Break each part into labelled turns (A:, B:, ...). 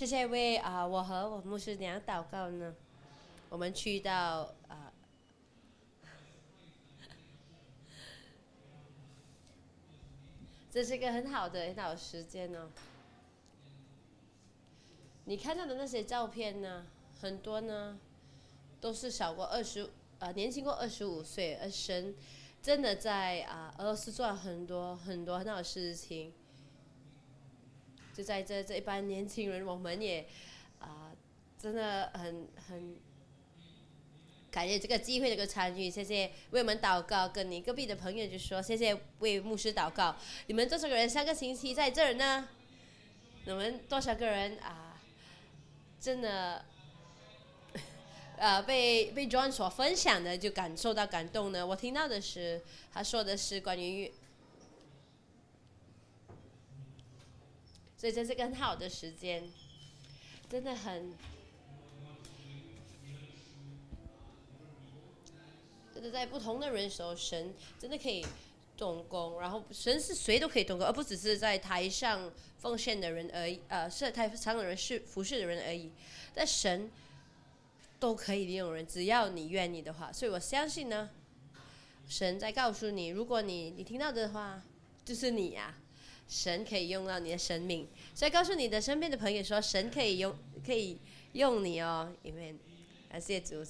A: 谢谢为啊、我和我牧师娘祷告呢。我们去到啊、这是一个很好的很好的时间哦。你看到的那些照片呢，很多呢都是少过二十呃年轻过二十五岁，而神真的在啊、俄罗斯做了很多很多很好的事情。就在这这一班年轻人，我们也啊、真的很很感谢这个机会这个参与，谢谢为我们祷告，跟你隔壁的朋友就说谢谢为牧师祷告。你们多少个人三个星期在这儿呢？你们多少个人啊？真的，呃，被被 John 所分享的就感受到感动呢。我听到的是他说的是关于，所以这是个很好的时间，真的很。真的在不同的人时候，神真的可以动工，然后神是谁都可以动工，而不只是在台上奉献的人而已，呃，是台上的人是服侍的人而已，但神都可以利用人，只要你愿意的话。所以我相信呢，神在告诉你，如果你你听到的话，就是你呀、神可以用到你的生命，所以告诉你的身边的朋友说，神可以用可以用你哦，因为感谢主。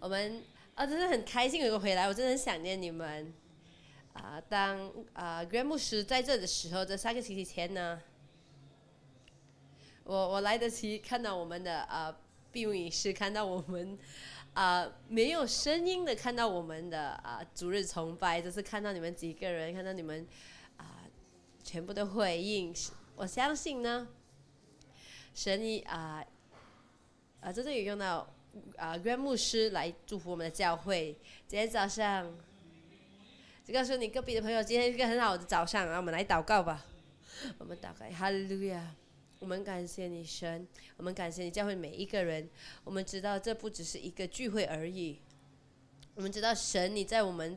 A: 我们啊，真的很开心有个回来，我真的很想念你们。啊、当啊 Graham 牧师在这的时候，这三个星期前呢，我我来得及看到我们的啊闭幕仪式，看到我们啊、没有声音的看到我们的啊、主日崇拜，就是看到你们几个人，看到你们啊、全部的回应，我相信呢，神已啊啊真的有用到。啊，约牧师来祝福我们的教会。今天早上，就告诉你隔壁的朋友，今天是一个很好的早上，让我们来祷告吧。我们祷告，哈利路亚！我们感谢你，神，我们感谢你教会每一个人。我们知道这不只是一个聚会而已，我们知道神你在我们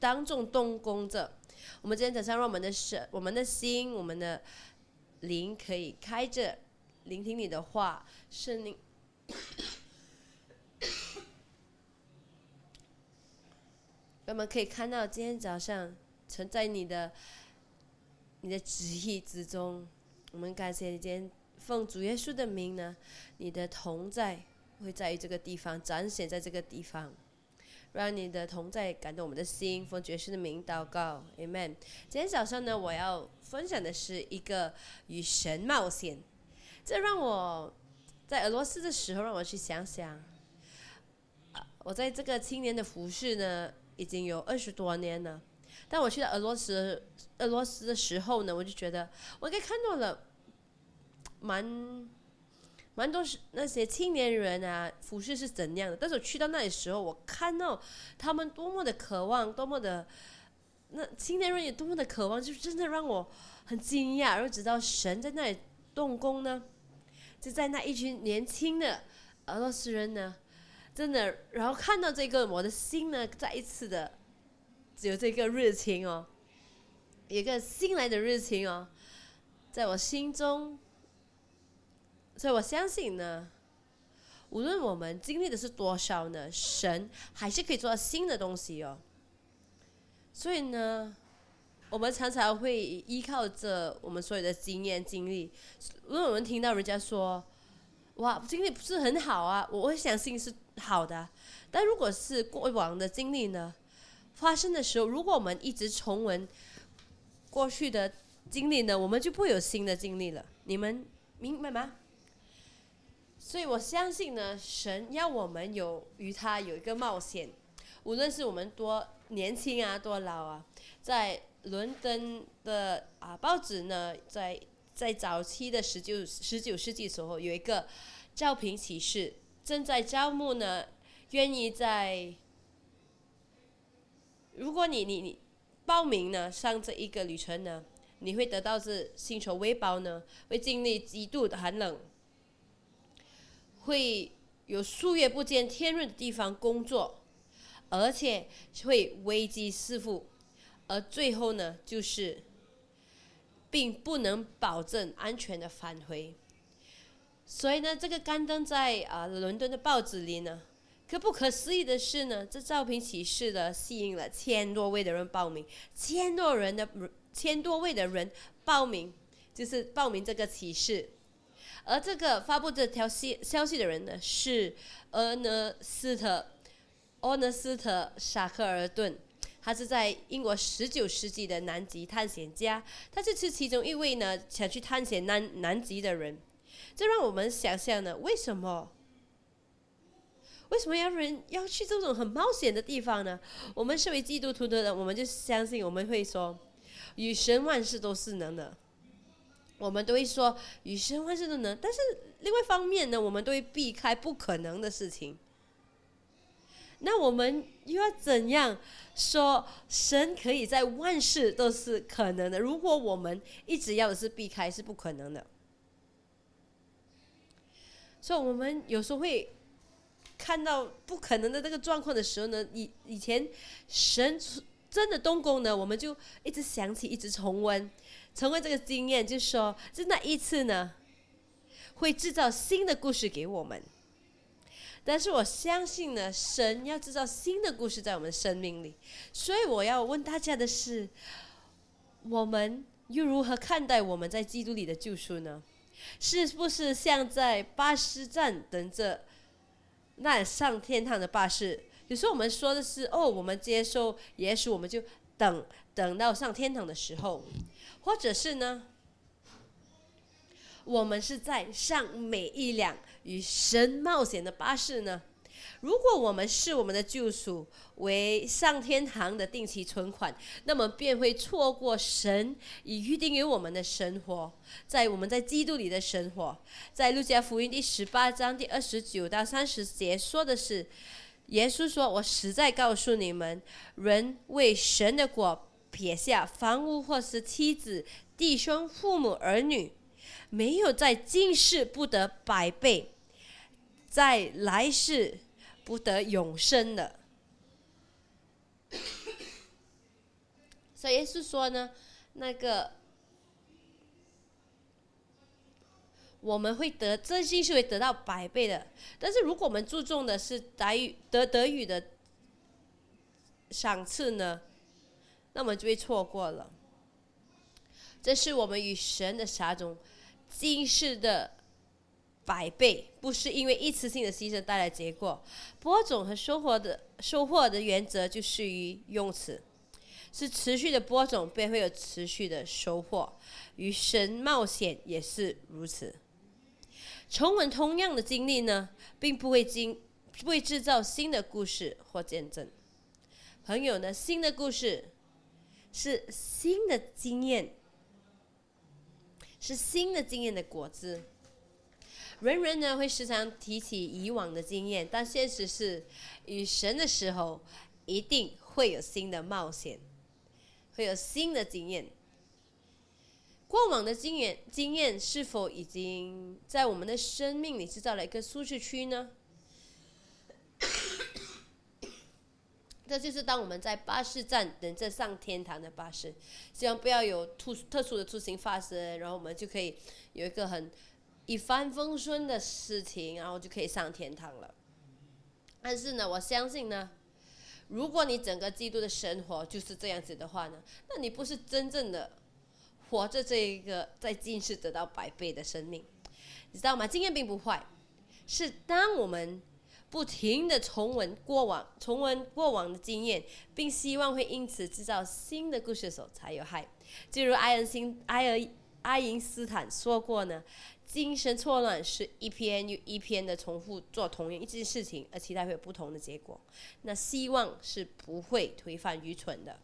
A: 当众动工着。我们今天早上让我们的神、我们的心、我们的灵可以开着，聆听你的话，圣灵。我们可以看到今天早上存在你的你的旨意之中，我们感谢你今天奉主耶稣的名呢，你的同在会在于这个地方展现在这个地方，让你的同在感动我们的心。奉主耶稣的名祷告，Amen。今天早上呢，我要分享的是一个与神冒险，这让我在俄罗斯的时候让我去想想，我在这个青年的服饰呢。已经有二十多年了。但我去到俄罗斯，俄罗斯的时候呢，我就觉得我应该看到了蛮蛮多是那些青年人啊，服饰是怎样的。但是我去到那里时候，我看到他们多么的渴望，多么的那青年人也多么的渴望，就真的让我很惊讶。然后直到神在那里动工呢，就在那一群年轻的俄罗斯人呢。真的，然后看到这个，我的心呢，再一次的只有这个热情哦，一个新来的热情哦，在我心中，所以我相信呢，无论我们经历的是多少呢，神还是可以做到新的东西哦。所以呢，我们常常会依靠着我们所有的经验经历，如果我们听到人家说，哇，经历不是很好啊，我会相信是。好的，但如果是过往的经历呢，发生的时候，如果我们一直重温过去的经历呢，我们就不有新的经历了。你们明白吗？所以我相信呢，神要我们有与他有一个冒险，无论是我们多年轻啊，多老啊，在伦敦的啊报纸呢，在在早期的十九十九世纪时候有一个招聘启事。正在招募呢，愿意在，如果你你你报名呢上这一个旅程呢，你会得到是薪酬微薄呢，会经历极度的寒冷，会有数月不见天日的地方工作，而且会危机四伏，而最后呢就是并不能保证安全的返回。所以呢，这个刊登在啊伦敦的报纸里呢。可不可思议的是呢，这招聘启事呢，吸引了千多位的人报名，千多人的千多位的人报名，就是报名这个启事。而这个发布这条消消息的人呢，是俄讷斯特，俄讷斯特沙克尔顿，他是在英国十九世纪的南极探险家，他就是其中一位呢，想去探险南南极的人。这让我们想象呢，为什么？为什么要人要去这种很冒险的地方呢？我们身为基督徒的人，我们就相信我们会说，与神万事都是能的。我们都会说与神万事都能，但是另外一方面呢，我们都会避开不可能的事情。那我们又要怎样说神可以在万事都是可能的？如果我们一直要的是避开，是不可能的。所以，我们有时候会。看到不可能的这个状况的时候呢，以以前神真的动工呢，我们就一直想起，一直重温，重温这个经验，就说就那一次呢，会制造新的故事给我们。但是我相信呢，神要制造新的故事在我们生命里，所以我要问大家的是，我们又如何看待我们在基督里的救赎呢？是不是像在巴士站等着？那上天堂的巴士，有时候我们说的是哦，我们接受也许，我们就等等到上天堂的时候，或者是呢，我们是在上每一辆与神冒险的巴士呢？如果我们视我们的救赎为上天堂的定期存款，那么便会错过神已预定给我们的生活，在我们在基督里的生活。在路加福音第十八章第二十九到三十节说的是，耶稣说：“我实在告诉你们，人为神的果撇下房屋或是妻子、弟兄、父母、儿女，没有在今世不得百倍，在来世。”不得永生的，所以是说呢，那个我们会得真心是会得到百倍的，但是如果我们注重的是德语得德语的赏赐呢，那我们就会错过了。这是我们与神的啥种今世的。百倍不是因为一次性的牺牲带来结果，播种和收获的收获的原则就是于用词，是持续的播种便会有持续的收获，与神冒险也是如此。重温同样的经历呢，并不会经不会制造新的故事或见证。朋友呢，新的故事是新的经验，是新的经验的果子。人人呢会时常提起以往的经验，但现实是，与神的时候一定会有新的冒险，会有新的经验。过往的经验经验是否已经在我们的生命里制造了一个舒适区呢？这就是当我们在巴士站等着上天堂的巴士，希望不要有突特殊的出行发生，然后我们就可以有一个很。一帆风顺的事情，然后就可以上天堂了。但是呢，我相信呢，如果你整个基督的生活就是这样子的话呢，那你不是真正的活着这一个在今世得到百倍的生命，你知道吗？经验并不坏，是当我们不停的重温过往、重温过往的经验，并希望会因此制造新的故事的时候才有害。就如爱恩辛埃尔爱因斯坦说过呢。精神错乱是一篇又一篇的重复做同样一件事情，而期待会有不同的结果。那希望是不会推翻愚蠢的。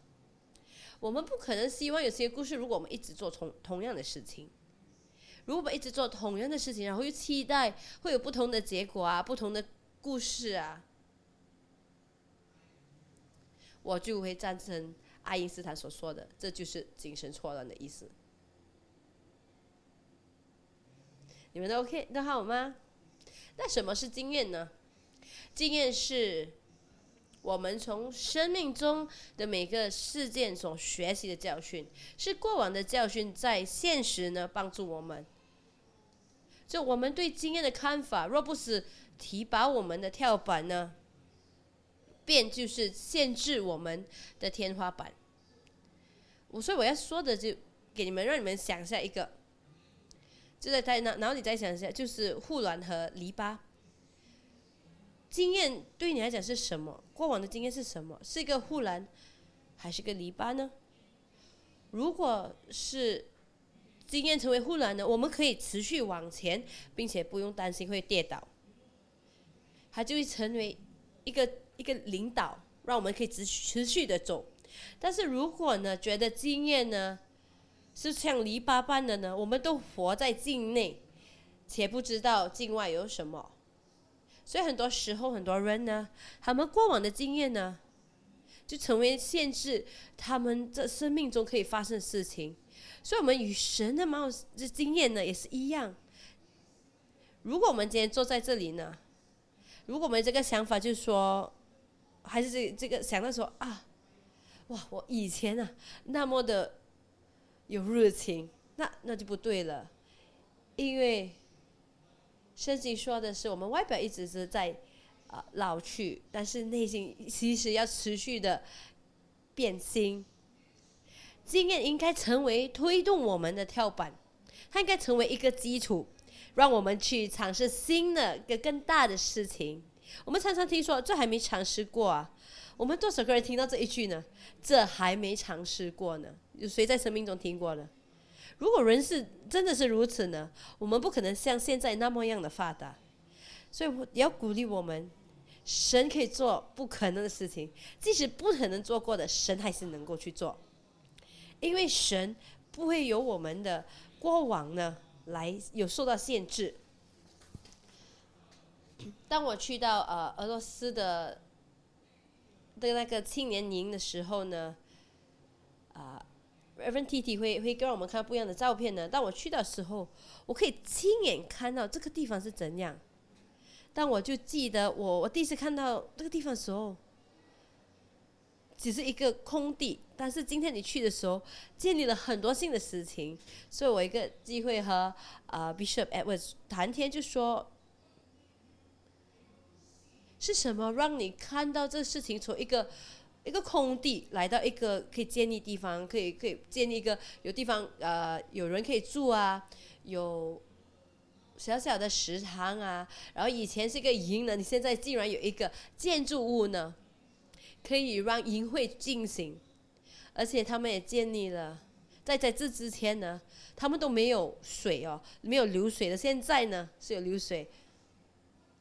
A: 我们不可能希望有些故事，如果我们一直做同同样的事情，如果我们一直做同样的事情，然后又期待会有不同的结果啊，不同的故事啊，我就会赞成爱因斯坦所说的，这就是精神错乱的意思。你们都 OK 都好吗？那什么是经验呢？经验是我们从生命中的每个事件所学习的教训，是过往的教训在现实呢帮助我们。就我们对经验的看法，若不是提拔我们的跳板呢，便就是限制我们的天花板。我所以我要说的就给你们，让你们想下一个，就在在脑脑里再想一下，就是护栏和篱笆。经验对你来讲是什么？过往的经验是什么？是一个护栏，还是个篱笆呢？如果是经验成为护栏呢，我们可以持续往前，并且不用担心会跌倒。它就会成为一个一个领导，让我们可以持持续的走。但是如果呢，觉得经验呢是像篱笆般的呢，我们都活在境内，且不知道境外有什么。所以很多时候，很多人呢，他们过往的经验呢，就成为限制他们这生命中可以发生的事情。所以，我们与神的貌这经验呢，也是一样。如果我们今天坐在这里呢，如果我们这个想法就是说，还是这这个想到说啊，哇，我以前啊那么的有热情，那那就不对了，因为。圣经说的是，我们外表一直是在啊老去，但是内心其实要持续的变新。经验应该成为推动我们的跳板，它应该成为一个基础，让我们去尝试新的、个更大的事情。我们常常听说，这还没尝试过啊。我们多少个人听到这一句呢？这还没尝试过呢？有谁在生命中听过呢？如果人是真的是如此呢？我们不可能像现在那么样的发达，所以我也要鼓励我们，神可以做不可能的事情，即使不可能做过的，神还是能够去做，因为神不会有我们的过往呢来有受到限制。当我去到呃俄罗斯的的那个青年营的时候呢，啊。Even T T 会会让我们看不一样的照片呢。当我去的时候，我可以亲眼看到这个地方是怎样。但我就记得我我第一次看到这个地方的时候，只是一个空地。但是今天你去的时候，建立了很多新的事情。所以我一个机会和啊 Bishop Edwards 谈天，就说是什么让你看到这事情从一个。一个空地来到一个可以建立地方，可以可以建立一个有地方呃有人可以住啊，有小小的食堂啊，然后以前是一个营呢，你现在竟然有一个建筑物呢，可以让营会进行，而且他们也建立了，在在这之前呢，他们都没有水哦，没有流水的，现在呢是有流水，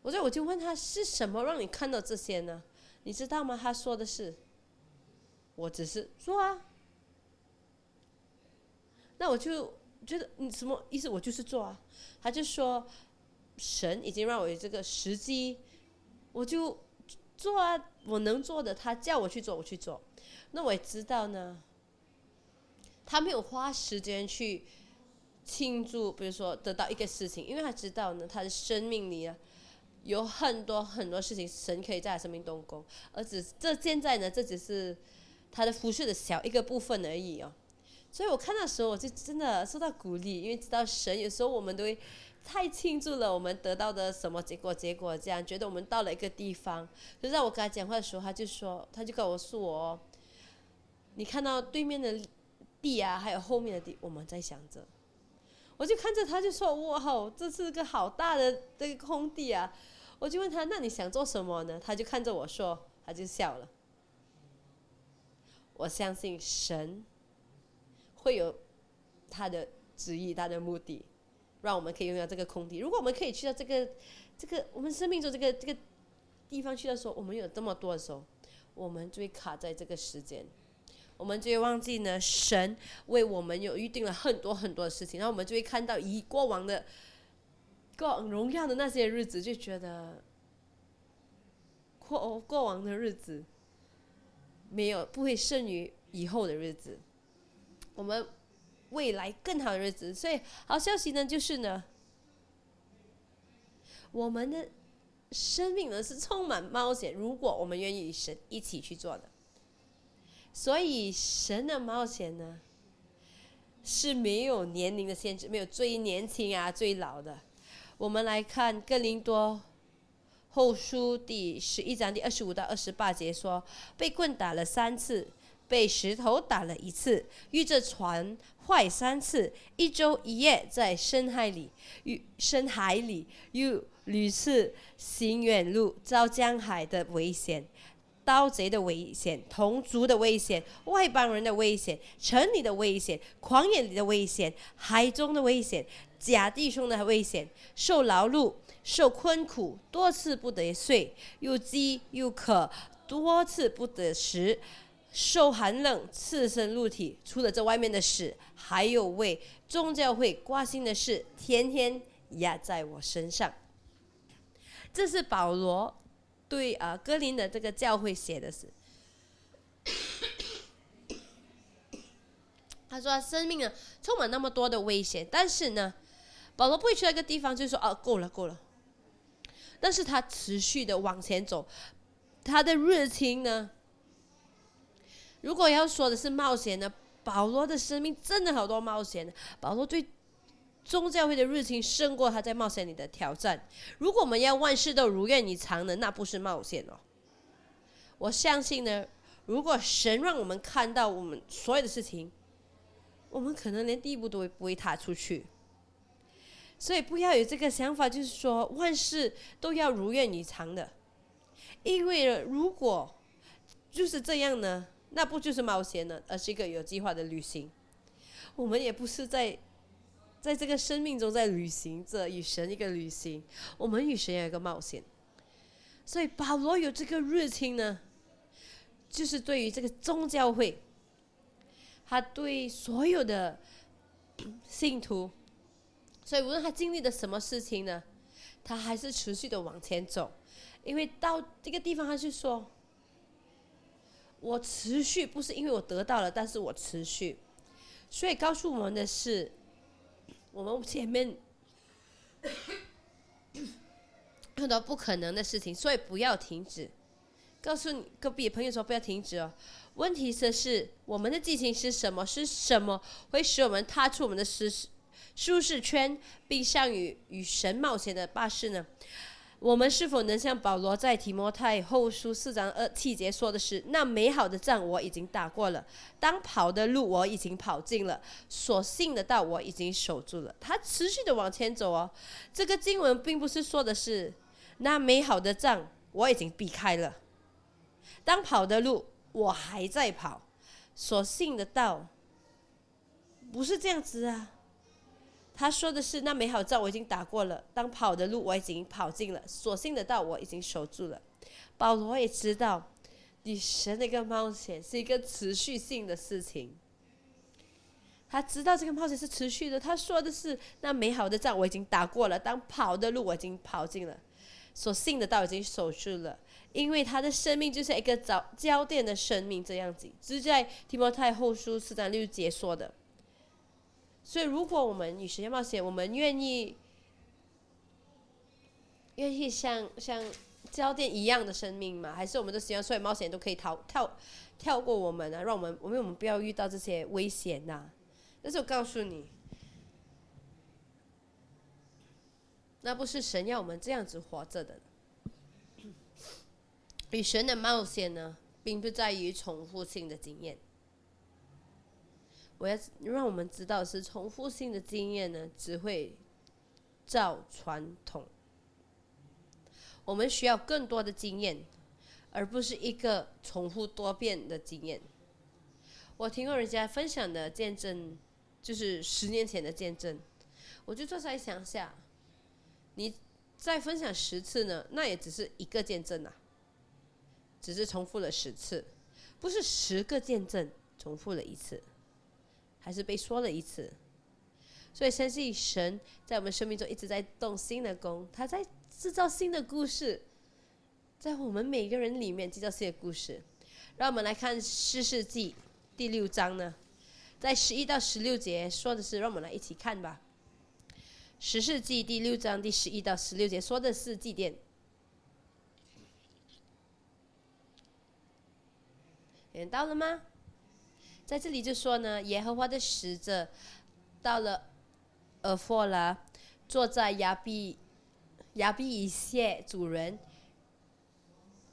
A: 我就我就问他是什么让你看到这些呢？你知道吗？他说的是。我只是做啊，那我就觉得你什么意思？我就是做啊。他就说，神已经让我有这个时机，我就做啊，我能做的，他叫我去做，我去做。那我也知道呢，他没有花时间去庆祝，比如说得到一个事情，因为他知道呢，他的生命里啊有很多很多事情，神可以在他生命动工，而只这现在呢，这只是。他的服饰的小一个部分而已哦，所以我看到时候我就真的受到鼓励，因为知道神有时候我们都会太庆祝了我们得到的什么结果，结果这样觉得我们到了一个地方。就在我跟他讲话的时候，他就说，他就告诉我，你看到对面的地啊，还有后面的地，我们在想着。我就看着他就说，哇，这是个好大的这个空地啊！我就问他，那你想做什么呢？他就看着我说，他就笑了。我相信神会有他的旨意、他的目的，让我们可以拥有这个空地。如果我们可以去到这个、这个我们生命中这个这个地方去的时候，我们有这么多的时候，我们就会卡在这个时间，我们就会忘记呢。神为我们有预定了很多很多的事情，然后我们就会看到以过往的过往荣耀的那些日子，就觉得过过往的日子。没有，不会胜于以后的日子。我们未来更好的日子，所以好消息呢，就是呢，我们的生命呢是充满冒险，如果我们愿意与神一起去做的。所以神的冒险呢是没有年龄的限制，没有最年轻啊、最老的。我们来看哥林多后书第十一章第二十五到二十八节说：被棍打了三次，被石头打了一次，遇着船坏三次，一周一夜在深海里，遇深海里又。屡次行远路，遭江海的危险、盗贼的危险、同族的危险、外邦人的危险、城里的危险、旷野里的危险、海中的危险、假弟兄的危险，受劳碌、受困苦，多次不得睡，又饥又渴，多次不得食，受寒冷，赤身露体。除了这外面的事，还有为宗教会挂心的事，天天压在我身上。这是保罗对啊哥林的这个教会写的是，他说生命啊充满那么多的危险，但是呢，保罗不会去那个地方就说哦够了够了，但是他持续的往前走，他的热情呢，如果要说的是冒险呢，保罗的生命真的好多冒险，保罗对。宗教会的热情胜过他在冒险里的挑战。如果我们要万事都如愿以偿的，那不是冒险哦。我相信呢，如果神让我们看到我们所有的事情，我们可能连第一步都不会踏出去。所以不要有这个想法，就是说万事都要如愿以偿的。因为如果就是这样呢，那不就是冒险呢？而是一个有计划的旅行。我们也不是在。在这个生命中，在旅行着与神一个旅行，我们与神有一个冒险。所以保罗有这个热情呢，就是对于这个宗教会，他对所有的信徒，所以无论他经历的什么事情呢，他还是持续的往前走，因为到这个地方，他就说：“我持续不是因为我得到了，但是我持续。”所以告诉我们的是。我们前面 很多不可能的事情，所以不要停止。告诉你隔壁朋友说不要停止哦。问题是是我们的激情是什么？是什么会使我们踏出我们的舒舒适圈，并向与与神冒险的巴士呢？我们是否能像保罗在提摩太后书四章二七节说的是：“那美好的仗我已经打过了，当跑的路我已经跑尽了，所信的道我已经守住了。”他持续的往前走哦。这个经文并不是说的是那美好的仗我已经避开了，当跑的路我还在跑，所信的道不是这样子啊。他说的是：“那美好仗我已经打过了，当跑的路我已经跑尽了，所幸的道我已经守住了。”保罗也知道，与神的一个冒险是一个持续性的事情。他知道这个冒险是持续的。他说的是：“那美好的仗我已经打过了，当跑的路我已经跑尽了，所信的道已经守住了。”因为他的生命就是一个早焦点的生命这样子，是在提摩太后书四章六节说的。所以，如果我们与时间冒险，我们愿意愿意像像焦点一样的生命吗？还是我们都希望所有冒险都可以逃跳跳过我们呢？让我们我们我们不要遇到这些危险呐！但是我告诉你，那不是神要我们这样子活着的。与神的冒险呢，并不在于重复性的经验。我要让我们知道，是重复性的经验呢，只会造传统。我们需要更多的经验，而不是一个重复多遍的经验。我听过人家分享的见证，就是十年前的见证，我就坐下来想下，你再分享十次呢，那也只是一个见证啊，只是重复了十次，不是十个见证重复了一次。还是被说了一次？所以相信神在我们生命中一直在动新的工，他在制造新的故事，在我们每个人里面制造新的故事。让我们来看《诗世纪》第六章呢，在十一到十六节说的是，让我们来一起看吧。《十世纪》第六章第十一到十六节说的是祭奠。点到了吗？在这里就说呢，耶和华的使者到了尔弗拉，坐在亚比亚比以谢主人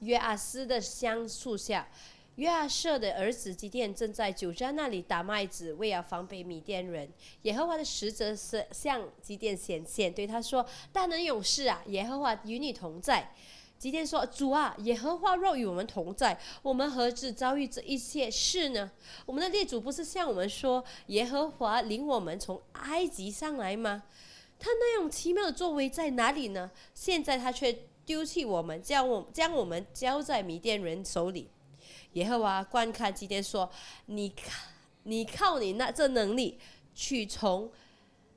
A: 约阿斯的橡树下。约阿舍的儿子基甸正在酒家那里打麦子，为了防备米甸人。耶和华的使者是向基甸显现，对他说：“大能勇士啊，耶和华与你同在。”基甸说：“主啊，耶和华若与我们同在，我们何止遭遇这一切事呢？我们的列祖不是向我们说，耶和华领我们从埃及上来吗？他那样奇妙的作为在哪里呢？现在他却丢弃我们，将我将我们交在米甸人手里。”耶和华观看基甸说：“你看，你靠你那这能力去从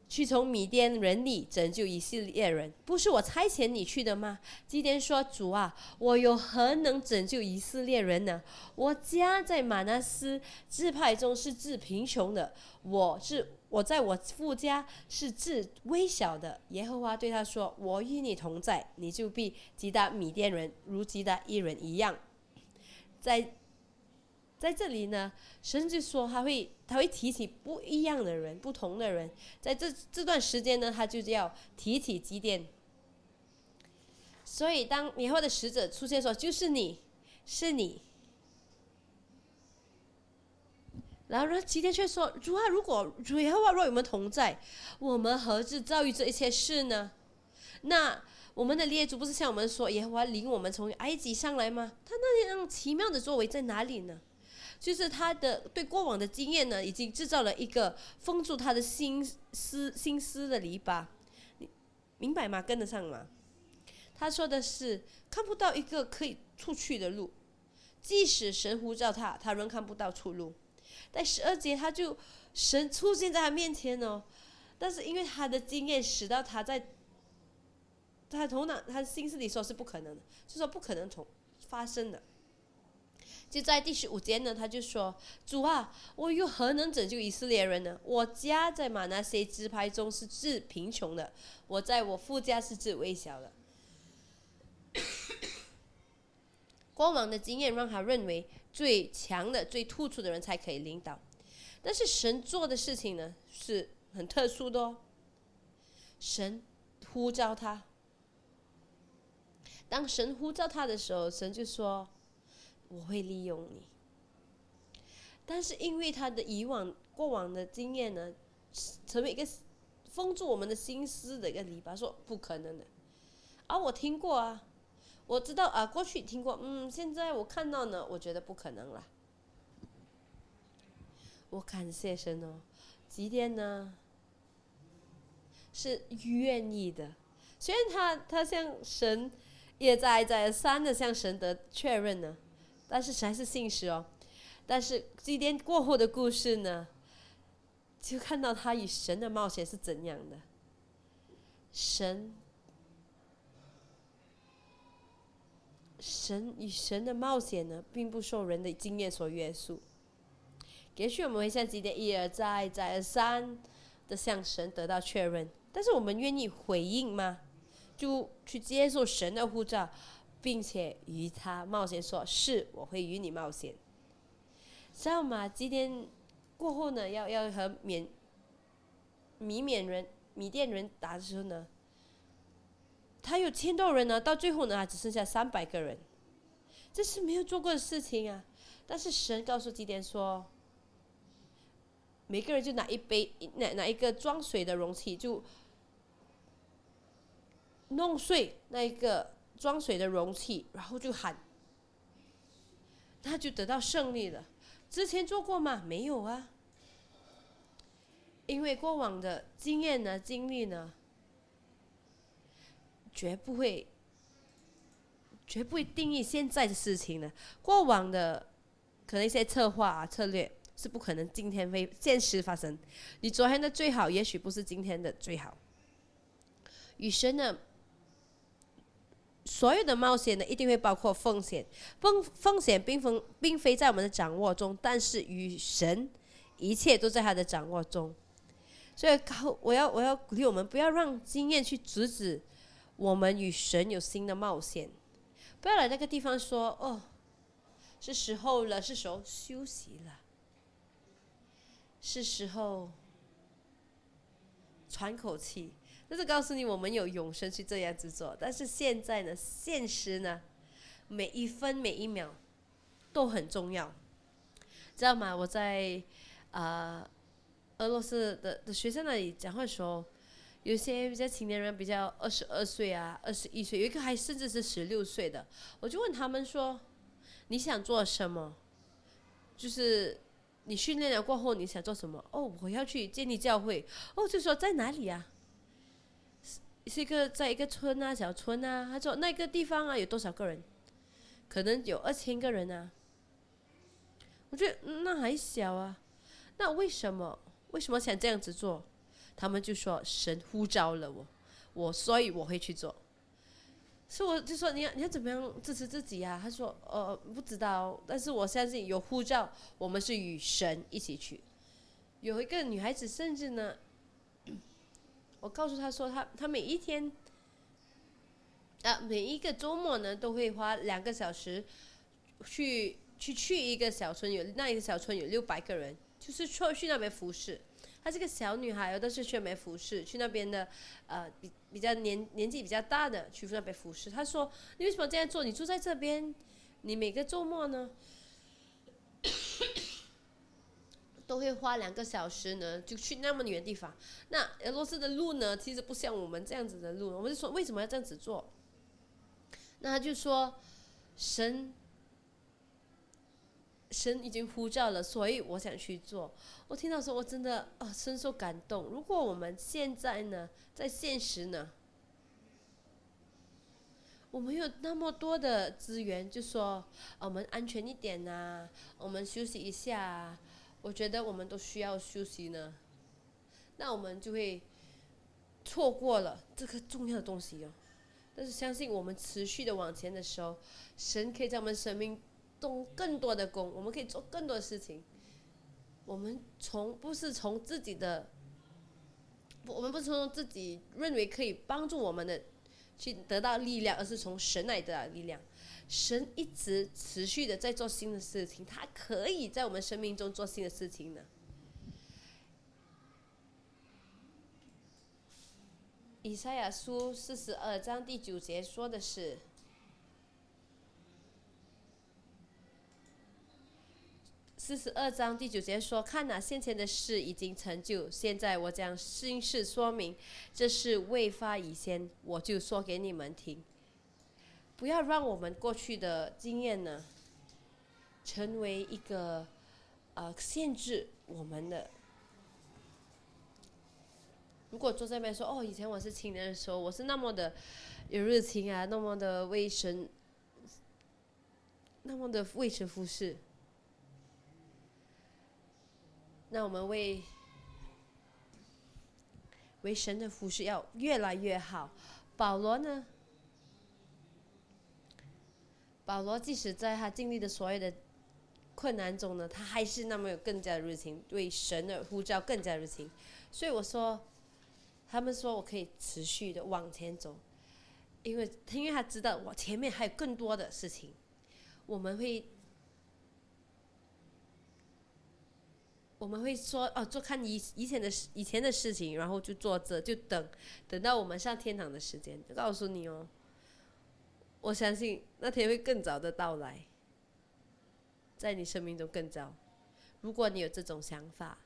A: 去从米甸人里拯救以色列人，不是我差遣你去的吗？”基甸说：“主啊，我有何能拯救以色列人呢？我家在马纳斯支派中是至贫穷的，我是我在我父家是至微小的。”耶和华对他说：“我与你同在，你就必击打米甸人，如击打一人一样。”在在这里呢，神就说他会他会提起不一样的人，不同的人，在这这段时间呢，他就要提起几点。所以当以后的使者出现说，就是你，是你。然后呢，基甸却说：“主啊，如果主耶和华若与我们同在，我们何至遭遇这一切事呢？那？”我们的列祖不是向我们说耶和华领我们从埃及上来吗？他那样奇妙的作为在哪里呢？就是他的对过往的经验呢，已经制造了一个封住他的心思心思的篱笆，你明白吗？跟得上吗？他说的是看不到一个可以出去的路，即使神呼召他，他仍看不到出路。在十二节，他就神出现在他面前哦，但是因为他的经验使到他在。他头脑，他心思里说是不可能的，就说不可能从发生的。就在第十五节呢，他就说：“主啊，我又何能拯救以色列人呢？我家在马拿西支派中是最贫穷的，我在我父家是最微小的。”过往的经验让他认为最强的、最突出的人才可以领导，但是神做的事情呢是很特殊的哦。神呼召他。当神呼召他的时候，神就说：“我会利用你。”但是因为他的以往过往的经验呢，成为一个封住我们的心思的一个篱笆，说不可能的。啊我听过啊，我知道啊，过去听过，嗯，现在我看到呢，我觉得不可能了。我感谢神哦，今天呢是愿意的，虽然他他向神。也在在三的向神的确认呢，但是还是信实哦。但是今天过后的故事呢，就看到他与神的冒险是怎样的。神，神与神的冒险呢，并不受人的经验所约束。也许我们会像今天一而再再而三的向神得到确认，但是我们愿意回应吗？就去接受神的护照，并且与他冒险，说是我会与你冒险。知道吗？今天过后呢，要要和缅米缅人、米甸人打的时候呢，他有千多人呢，到最后呢，还只剩下三百个人，这是没有做过的事情啊。但是神告诉基甸说，每个人就拿一杯，拿拿一个装水的容器就。弄碎那一个装水的容器，然后就喊，他就得到胜利了。之前做过吗？没有啊。因为过往的经验呢、经历呢，绝不会，绝不会定义现在的事情的。过往的可能一些策划啊、策略是不可能今天会现实发生。你昨天的最好，也许不是今天的最好。与神呢？所有的冒险呢，一定会包括风险。风风险并非并非在我们的掌握中，但是与神，一切都在他的掌握中。所以，我要我要鼓励我们，不要让经验去阻止我们与神有新的冒险。不要来那个地方说哦，是时候了，是时候休息了，是时候喘口气。就是告诉你，我们有永生去这样子做。但是现在呢，现实呢，每一分每一秒都很重要，知道吗？我在啊俄罗斯的的学生那里讲话的时候，有些比较青年人，比较二十二岁啊，二十一岁，有一个还甚至是十六岁的，我就问他们说：“你想做什么？就是你训练了过后你想做什么？”哦，我要去建立教会。哦，就说在哪里呀？是一个在一个村啊，小村啊。他说那个地方啊，有多少个人？可能有二千个人啊。我觉得那还小啊。那为什么？为什么想这样子做？他们就说神呼召了我，我所以我会去做。所以我就说你要你要怎么样支持自己啊？他说呃不知道，但是我相信有呼召，我们是与神一起去。有一个女孩子甚至呢。我告诉他说，他他每一天，啊，每一个周末呢，都会花两个小时，去去去一个小村，有那一个小村有六百个人，就是去去那边服侍。她是个小女孩，但是去那边服侍，去那边的，呃，比比较年年纪比较大的去那边服侍。她说：“你为什么这样做？你住在这边，你每个周末呢？”都会花两个小时呢，就去那么远的地方。那俄罗斯的路呢，其实不像我们这样子的路。我们就说为什么要这样子做？那他就说，神，神已经呼叫了，所以我想去做。我听到说，我真的啊深受感动。如果我们现在呢，在现实呢，我们有那么多的资源，就说我们安全一点呐，我们休息一下。我觉得我们都需要休息呢，那我们就会错过了这个重要的东西哦。但是相信我们持续的往前的时候，神可以在我们生命动更多的功，我们可以做更多的事情。我们从不是从自己的，我们不是从自己认为可以帮助我们的去得到力量，而是从神来得到力量。神一直持续的在做新的事情，他可以在我们生命中做新的事情呢。以赛亚书四十二章第九节说的是：四十二章第九节说，看哪，先前的事已经成就，现在我将新事说明，这是未发以前，我就说给你们听。不要让我们过去的经验呢，成为一个呃限制我们的。如果坐在那边说哦，以前我是青年的时候，我是那么的有热情啊，那么的为神，那么的为神服侍，那我们为为神的服饰要越来越好。保罗呢？保罗即使在他经历的所有的困难中呢，他还是那么有更加的热情，对神的呼召更加热情。所以我说，他们说我可以持续的往前走，因为因为他知道我前面还有更多的事情，我们会我们会说哦，做看以以前的以前的事情，然后就坐着就等等到我们上天堂的时间，就告诉你哦。我相信那天会更早的到来，在你生命中更早。如果你有这种想法，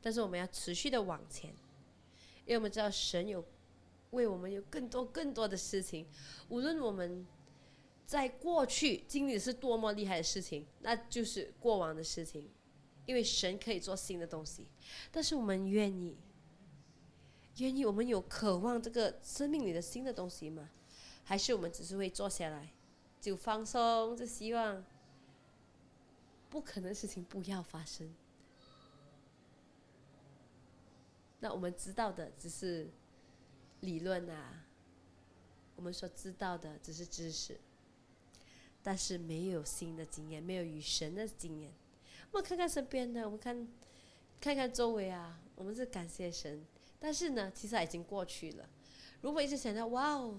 A: 但是我们要持续的往前，因为我们知道神有为我们有更多更多的事情。无论我们在过去经历的是多么厉害的事情，那就是过往的事情，因为神可以做新的东西。但是我们愿意。愿意我们有渴望这个生命里的新的东西吗？还是我们只是会坐下来就放松，就希望不可能事情不要发生？那我们知道的只是理论啊，我们所知道的只是知识，但是没有新的经验，没有与神的经验。我们看看身边的，我们看看看周围啊，我们是感谢神。但是呢，其实已经过去了。如果一直想到哇哦，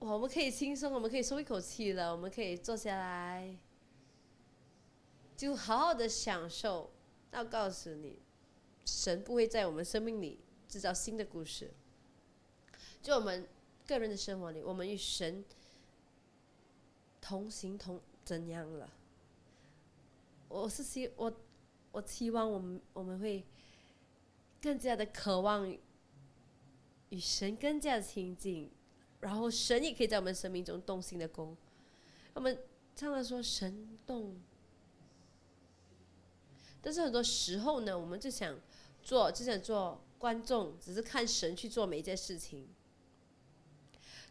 A: 我们可以轻松，我们可以松一口气了，我们可以坐下来，就好好的享受。要告诉你，神不会在我们生命里制造新的故事。就我们个人的生活里，我们与神同行同怎样了？我是希我，我期望我们我们会更加的渴望与神更加的亲近，然后神也可以在我们生命中动心的功。我们常常说神动，但是很多时候呢，我们就想做，就想做观众，只是看神去做每一件事情。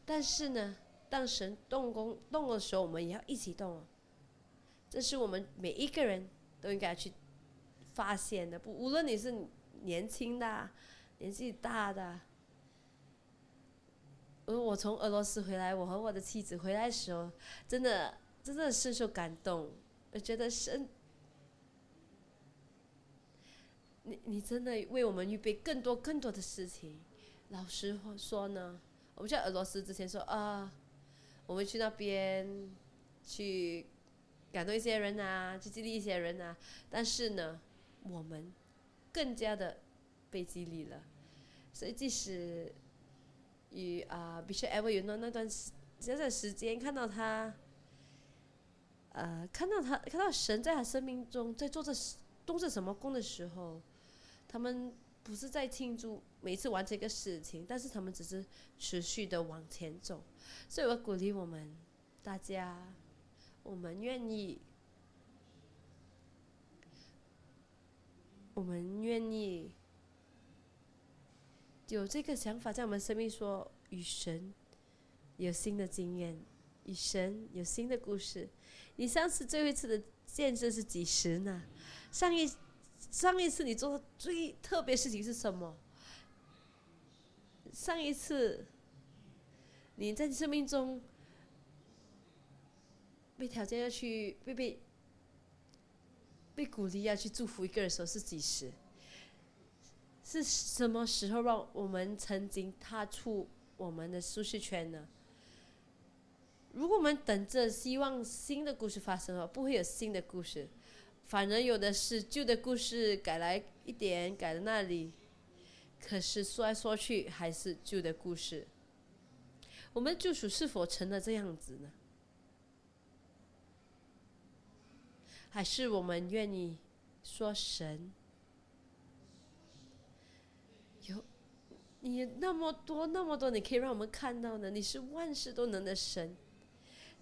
A: 但是呢，当神动工动的时候，我们也要一起动。这是我们每一个人都应该去发现的。不，无论你是年轻的、年纪大的。我我从俄罗斯回来，我和我的妻子回来的时候，真的真的深受感动。我觉得神，你你真的为我们预备更多更多的事情。老实说呢。我们在俄罗斯之前说啊，我们去那边去感动一些人啊，去激励一些人啊。但是呢，我们更加的被激励了。所以即使与啊，Bishop Ever 那那段时这段时间，看到他，呃，看到他看到神在他生命中在做着动着什么工的时候，他们不是在庆祝。每次完成一个事情，但是他们只是持续的往前走，所以我鼓励我们大家，我们愿意，我们愿意有这个想法，在我们生命说与神有新的经验，与神有新的故事。你上次最后一次的见证是几时呢？上一上一次你做的最特别事情是什么？上一次，你在生命中被条件要去被被被鼓励要去祝福一个人的时候是几时？是什么时候让我们曾经踏出我们的舒适圈呢？如果我们等着希望新的故事发生的话，不会有新的故事，反而有的是旧的故事改来一点，改到那里。可是说来说去还是旧的故事。我们救赎是否成了这样子呢？还是我们愿意说神有你那么多那么多，你可以让我们看到的，你是万事都能的神。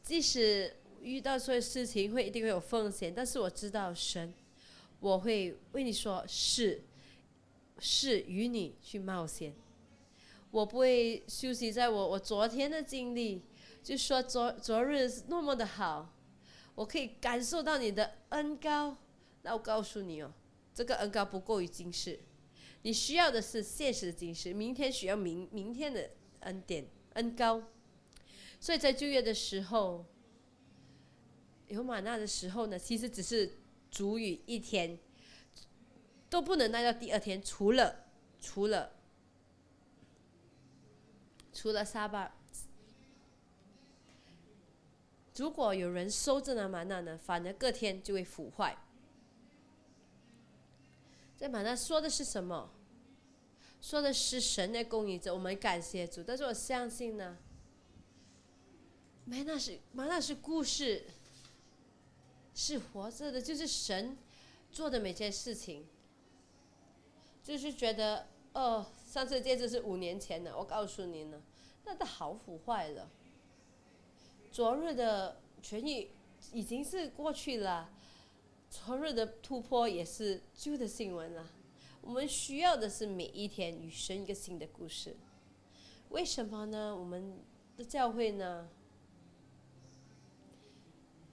A: 即使遇到所有事情会一定会有风险，但是我知道神，我会为你说是。是与你去冒险，我不会休息在我我昨天的经历，就说昨昨日是那么的好，我可以感受到你的恩高。那我告诉你哦，这个恩高不过于今世，你需要的是现实的今世，明天需要明明天的恩典恩高。所以在就业的时候，有玛纳的时候呢，其实只是足以一天。都不能耐到第二天，除了除了除了沙巴，如果有人收这那玛纳呢，反而隔天就会腐坏。这玛纳说的是什么？说的是神的供应者，我们感谢主。但是我相信呢，玛纳是玛纳是故事，是活着的，就是神做的每件事情。就是觉得，哦，上次戒指是五年前的，我告诉你呢，那都好腐坏了。昨日的痊愈已经是过去了，昨日的突破也是旧的新闻了。我们需要的是每一天与神一个新的故事。为什么呢？我们的教会呢，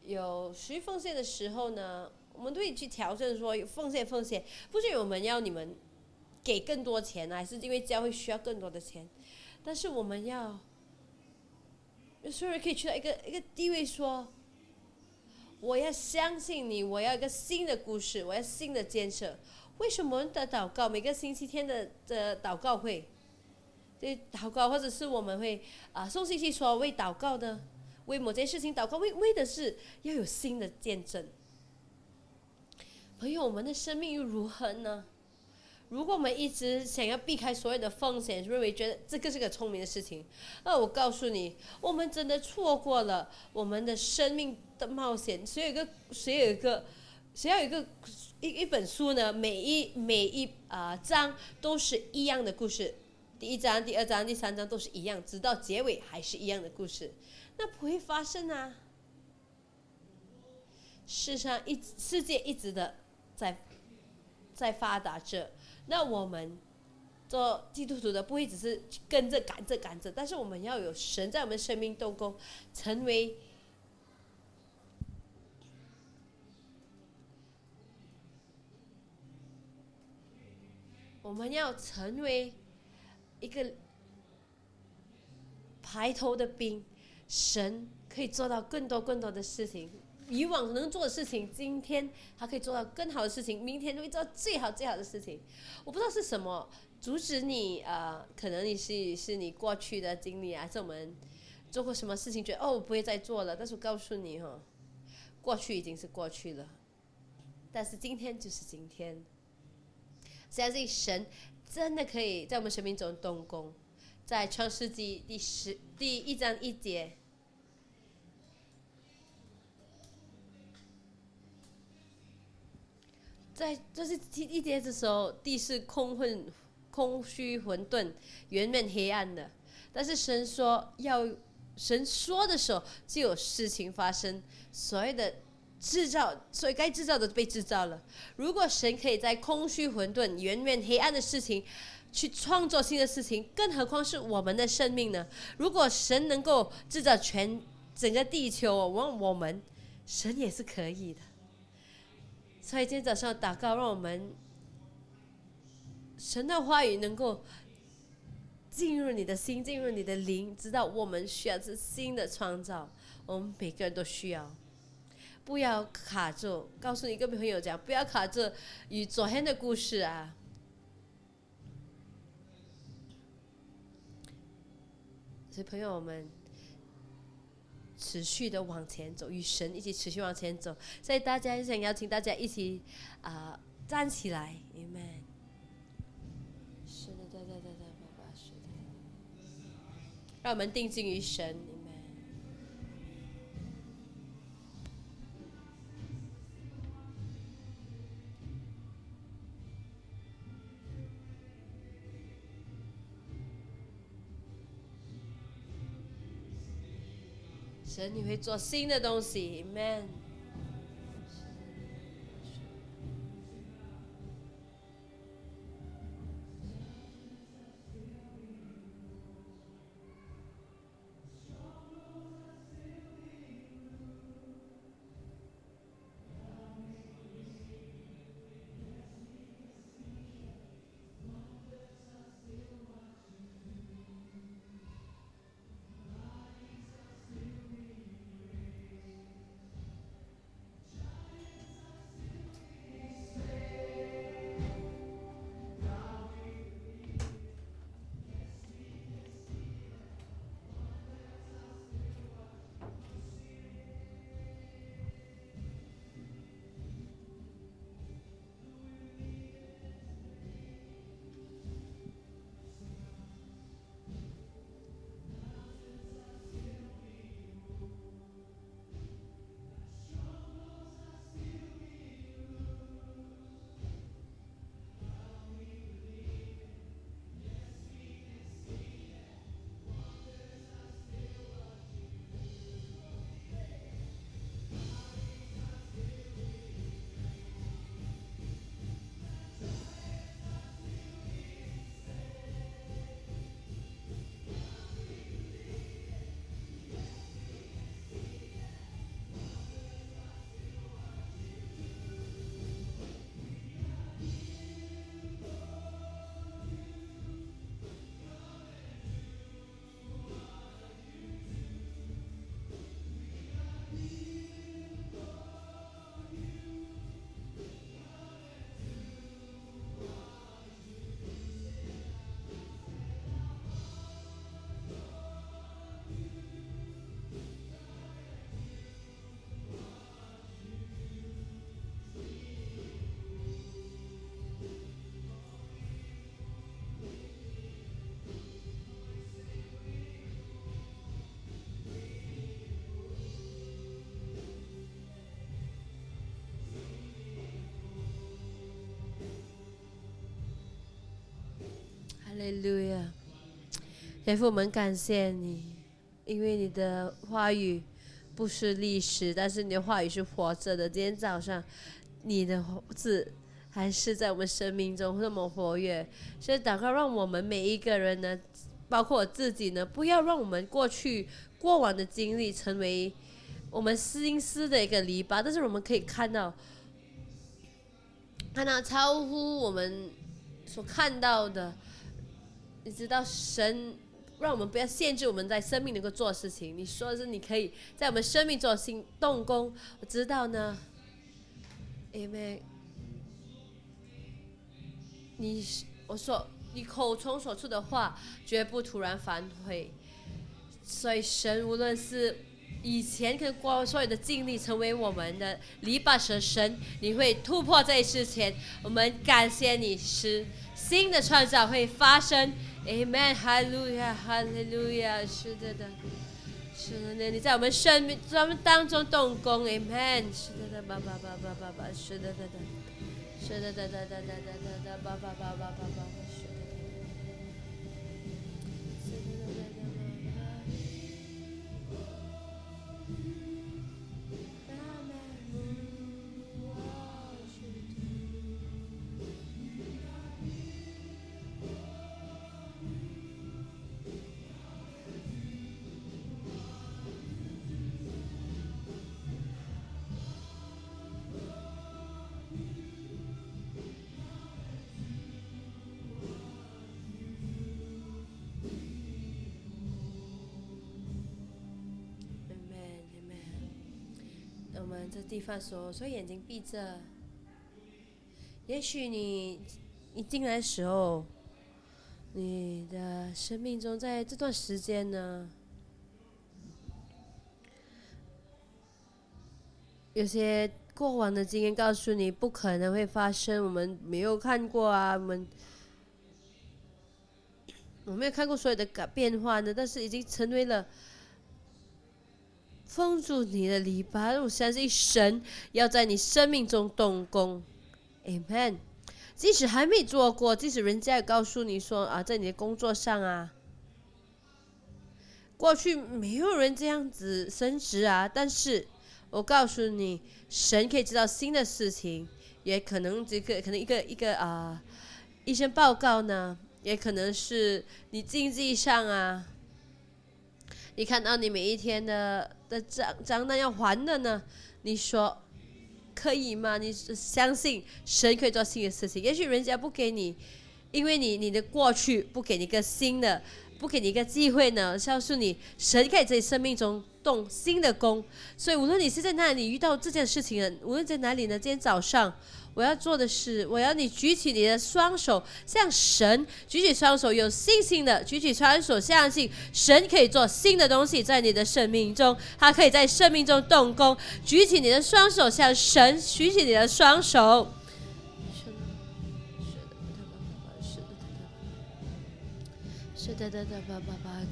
A: 有需奉献的时候呢，我们都会去调整说奉献奉献，不是我们要你们。给更多钱，还是因为教会需要更多的钱？但是我们要，所有人可以去到一个一个地位，说，我要相信你，我要一个新的故事，我要新的建设。为什么我们的祷告每个星期天的的祷告会，对祷告，或者是我们会啊送信息说为祷告的，为某件事情祷告，为为的是要有新的见证。朋友，我们的生命又如何呢？如果我们一直想要避开所有的风险，认为觉得这个是个聪明的事情，那我告诉你，我们真的错过了我们的生命的冒险。谁有一个，谁有一个，谁有一个一一本书呢？每一每一啊章都是一样的故事，第一章、第二章、第三章都是一样，直到结尾还是一样的故事，那不会发生啊！世上一世界一直的在在发达着。那我们做基督徒的不会只是跟着赶着赶着，但是我们要有神在我们生命动工，成为我们要成为一个排头的兵，神可以做到更多更多的事情。以往能做的事情，今天他可以做到更好的事情，明天就会做到最好最好的事情。我不知道是什么阻止你呃，可能你是是你过去的经历，还是我们做过什么事情觉得哦我不会再做了。但是我告诉你哈，过去已经是过去了，但是今天就是今天。相信神真的可以在我们生命中动工，在创世纪第十第一章一节。在这是第一节的时候，地是空混、空虚、混沌、圆面黑暗的。但是神说要，神说的时候就有事情发生。所谓的制造，所以该制造的被制造了。如果神可以在空虚、混沌、圆面黑暗的事情去创造新的事情，更何况是我们的生命呢？如果神能够制造全整个地球，我我们神也是可以的。所以今天早上祷告，让我们神的话语能够进入你的心，进入你的灵，知道我们需要是新的创造，我们每个人都需要。不要卡住，告诉你一个朋友讲，不要卡住与昨天的故事啊。所以朋友们。持续的往前走，与神一起持续往前走。所以大家想邀请大家一起啊站起来，Amen。是的，对对对对，爸爸是的。让我们定睛于神神，你会做新的东西，Man。利路亚！天父，我们感谢你，因为你的话语不是历史，但是你的话语是活着的。今天早上，你的字还是在我们生命中那么活跃。所以祷告，让我们每一个人呢，包括我自己呢，不要让我们过去过往的经历成为我们心思的一个篱笆，但是我们可以看到，看到超乎我们所看到的。你知道神让我们不要限制我们在生命能够做事情。你说是你可以在我们生命做行动工，我知道呢，因为你我说你口中所出的话绝不突然反悔，所以神无论是以前跟过所有的经历成为我们的篱笆蛇神，你会突破这一之前，我们感谢你是新的创造会发生。Amen，哈利路亚，哈利路亚，是的的，是的的，你在我们生命、咱们当中动工，Amen，是的的，爸爸爸爸爸爸，是的的的，是的的的的的的的，爸爸爸爸爸爸。这地方说，所以眼睛闭着。也许你一进来的时候，你的生命中在这段时间呢，有些过往的经验告诉你不可能会发生，我们没有看过啊，我们我没有看过所有的改变化呢，但是已经成为了。封住你的篱笆，我相信神要在你生命中动工，Amen。即使还没做过，即使人家也告诉你说啊，在你的工作上啊，过去没有人这样子升职啊，但是我告诉你，神可以知道新的事情，也可能这个可能一个一个啊，医生报告呢，也可能是你经济上啊。你看到你每一天的的账账单要还的呢？你说可以吗？你相信神可以做新的事情？也许人家不给你，因为你你的过去不给你一个新的，不给你一个机会呢？告诉你，神可以在生命中动新的工。所以无论你是在哪里遇到这件事情，无论在哪里呢？今天早上。我要做的是，我要你举起你的双手，向神举起双手，有信心的举起双手，相信神可以做新的东西在你的生命中，他可以在生命中动工。举起你的双手，向神举起你的双手。是的，是的，是的，是的，是的，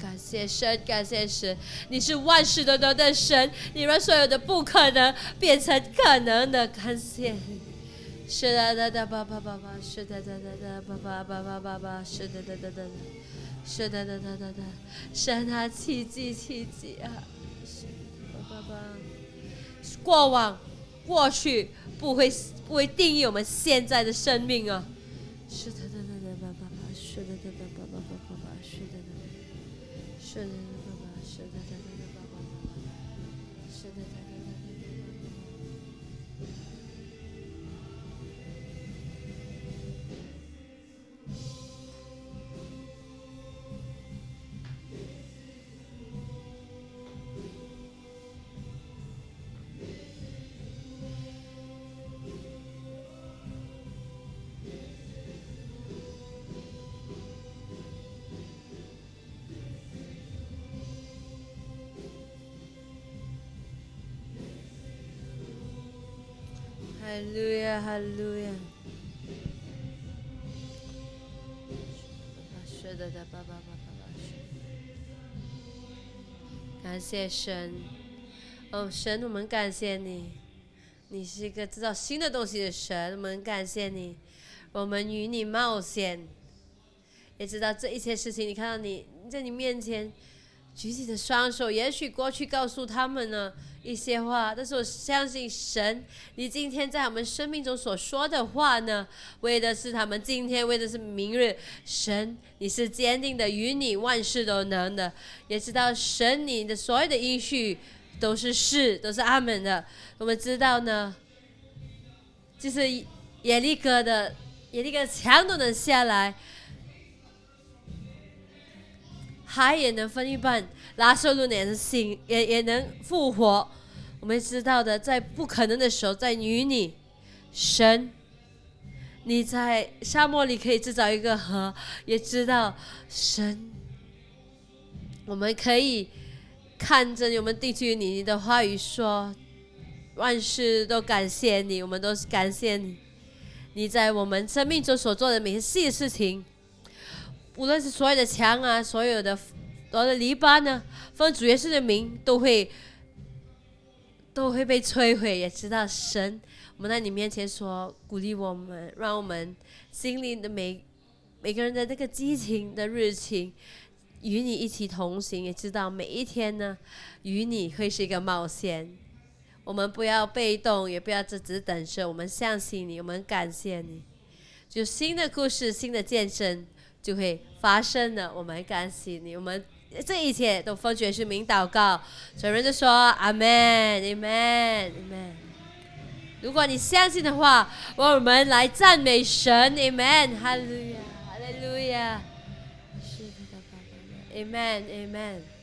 A: 感谢神，感谢神，你是万事都能的神，你让所有的不可能变成可能的，感谢。是的的的爸爸爸爸，是的的的的爸爸爸爸爸爸，是哒哒哒哒，是的的的的的，神啊奇迹奇迹啊！爸爸，过往过去不会不会定义我们现在的生命啊！是的的的的利路亚，哈利路亚。是的，的，爸爸，爸爸，爸爸。感谢神，哦，神，我们感谢你，你是一个知道新的东西的神，我们感谢你，我们与你冒险，也知道这一切事情。你看到你在你面前举起的双手，也许过去告诉他们呢一些话，但是我相信神，你今天在我们生命中所说的话呢，为的是他们今天，为的是明日。神，你是坚定的，与你万事都能的，也知道神你的所有的应许都是是，都是阿门的。我们知道呢，就是耶利哥的。连那个墙都能下来，海也能分一半，拉瑟路也能醒，也也能复活。我们知道的，在不可能的时候，在与你神，你在沙漠里可以制造一个河，也知道神，我们可以看着我们地区你的话语说，万事都感谢你，我们都是感谢你。你在我们生命中所做的每一细事情，无论是所有的墙啊，所有的所有的篱笆呢，奉主耶稣的名都会都会被摧毁。也知道神，我们在你面前说鼓励我们，让我们心里的每每个人的那个激情的热情，与你一起同行。也知道每一天呢，与你会是一个冒险。我们不要被动，也不要只只等着。我们相信你，我们感谢你。就新的故事、新的见证就会发生了。我们感谢你，我们这一切都奉主是稣名祷告，所有人就说阿门，阿门，阿门。如果你相信的话，我们来赞美神，Amen，哈利路亚，哈利路亚，是的，爸爸，Amen，Amen。Amen, Amen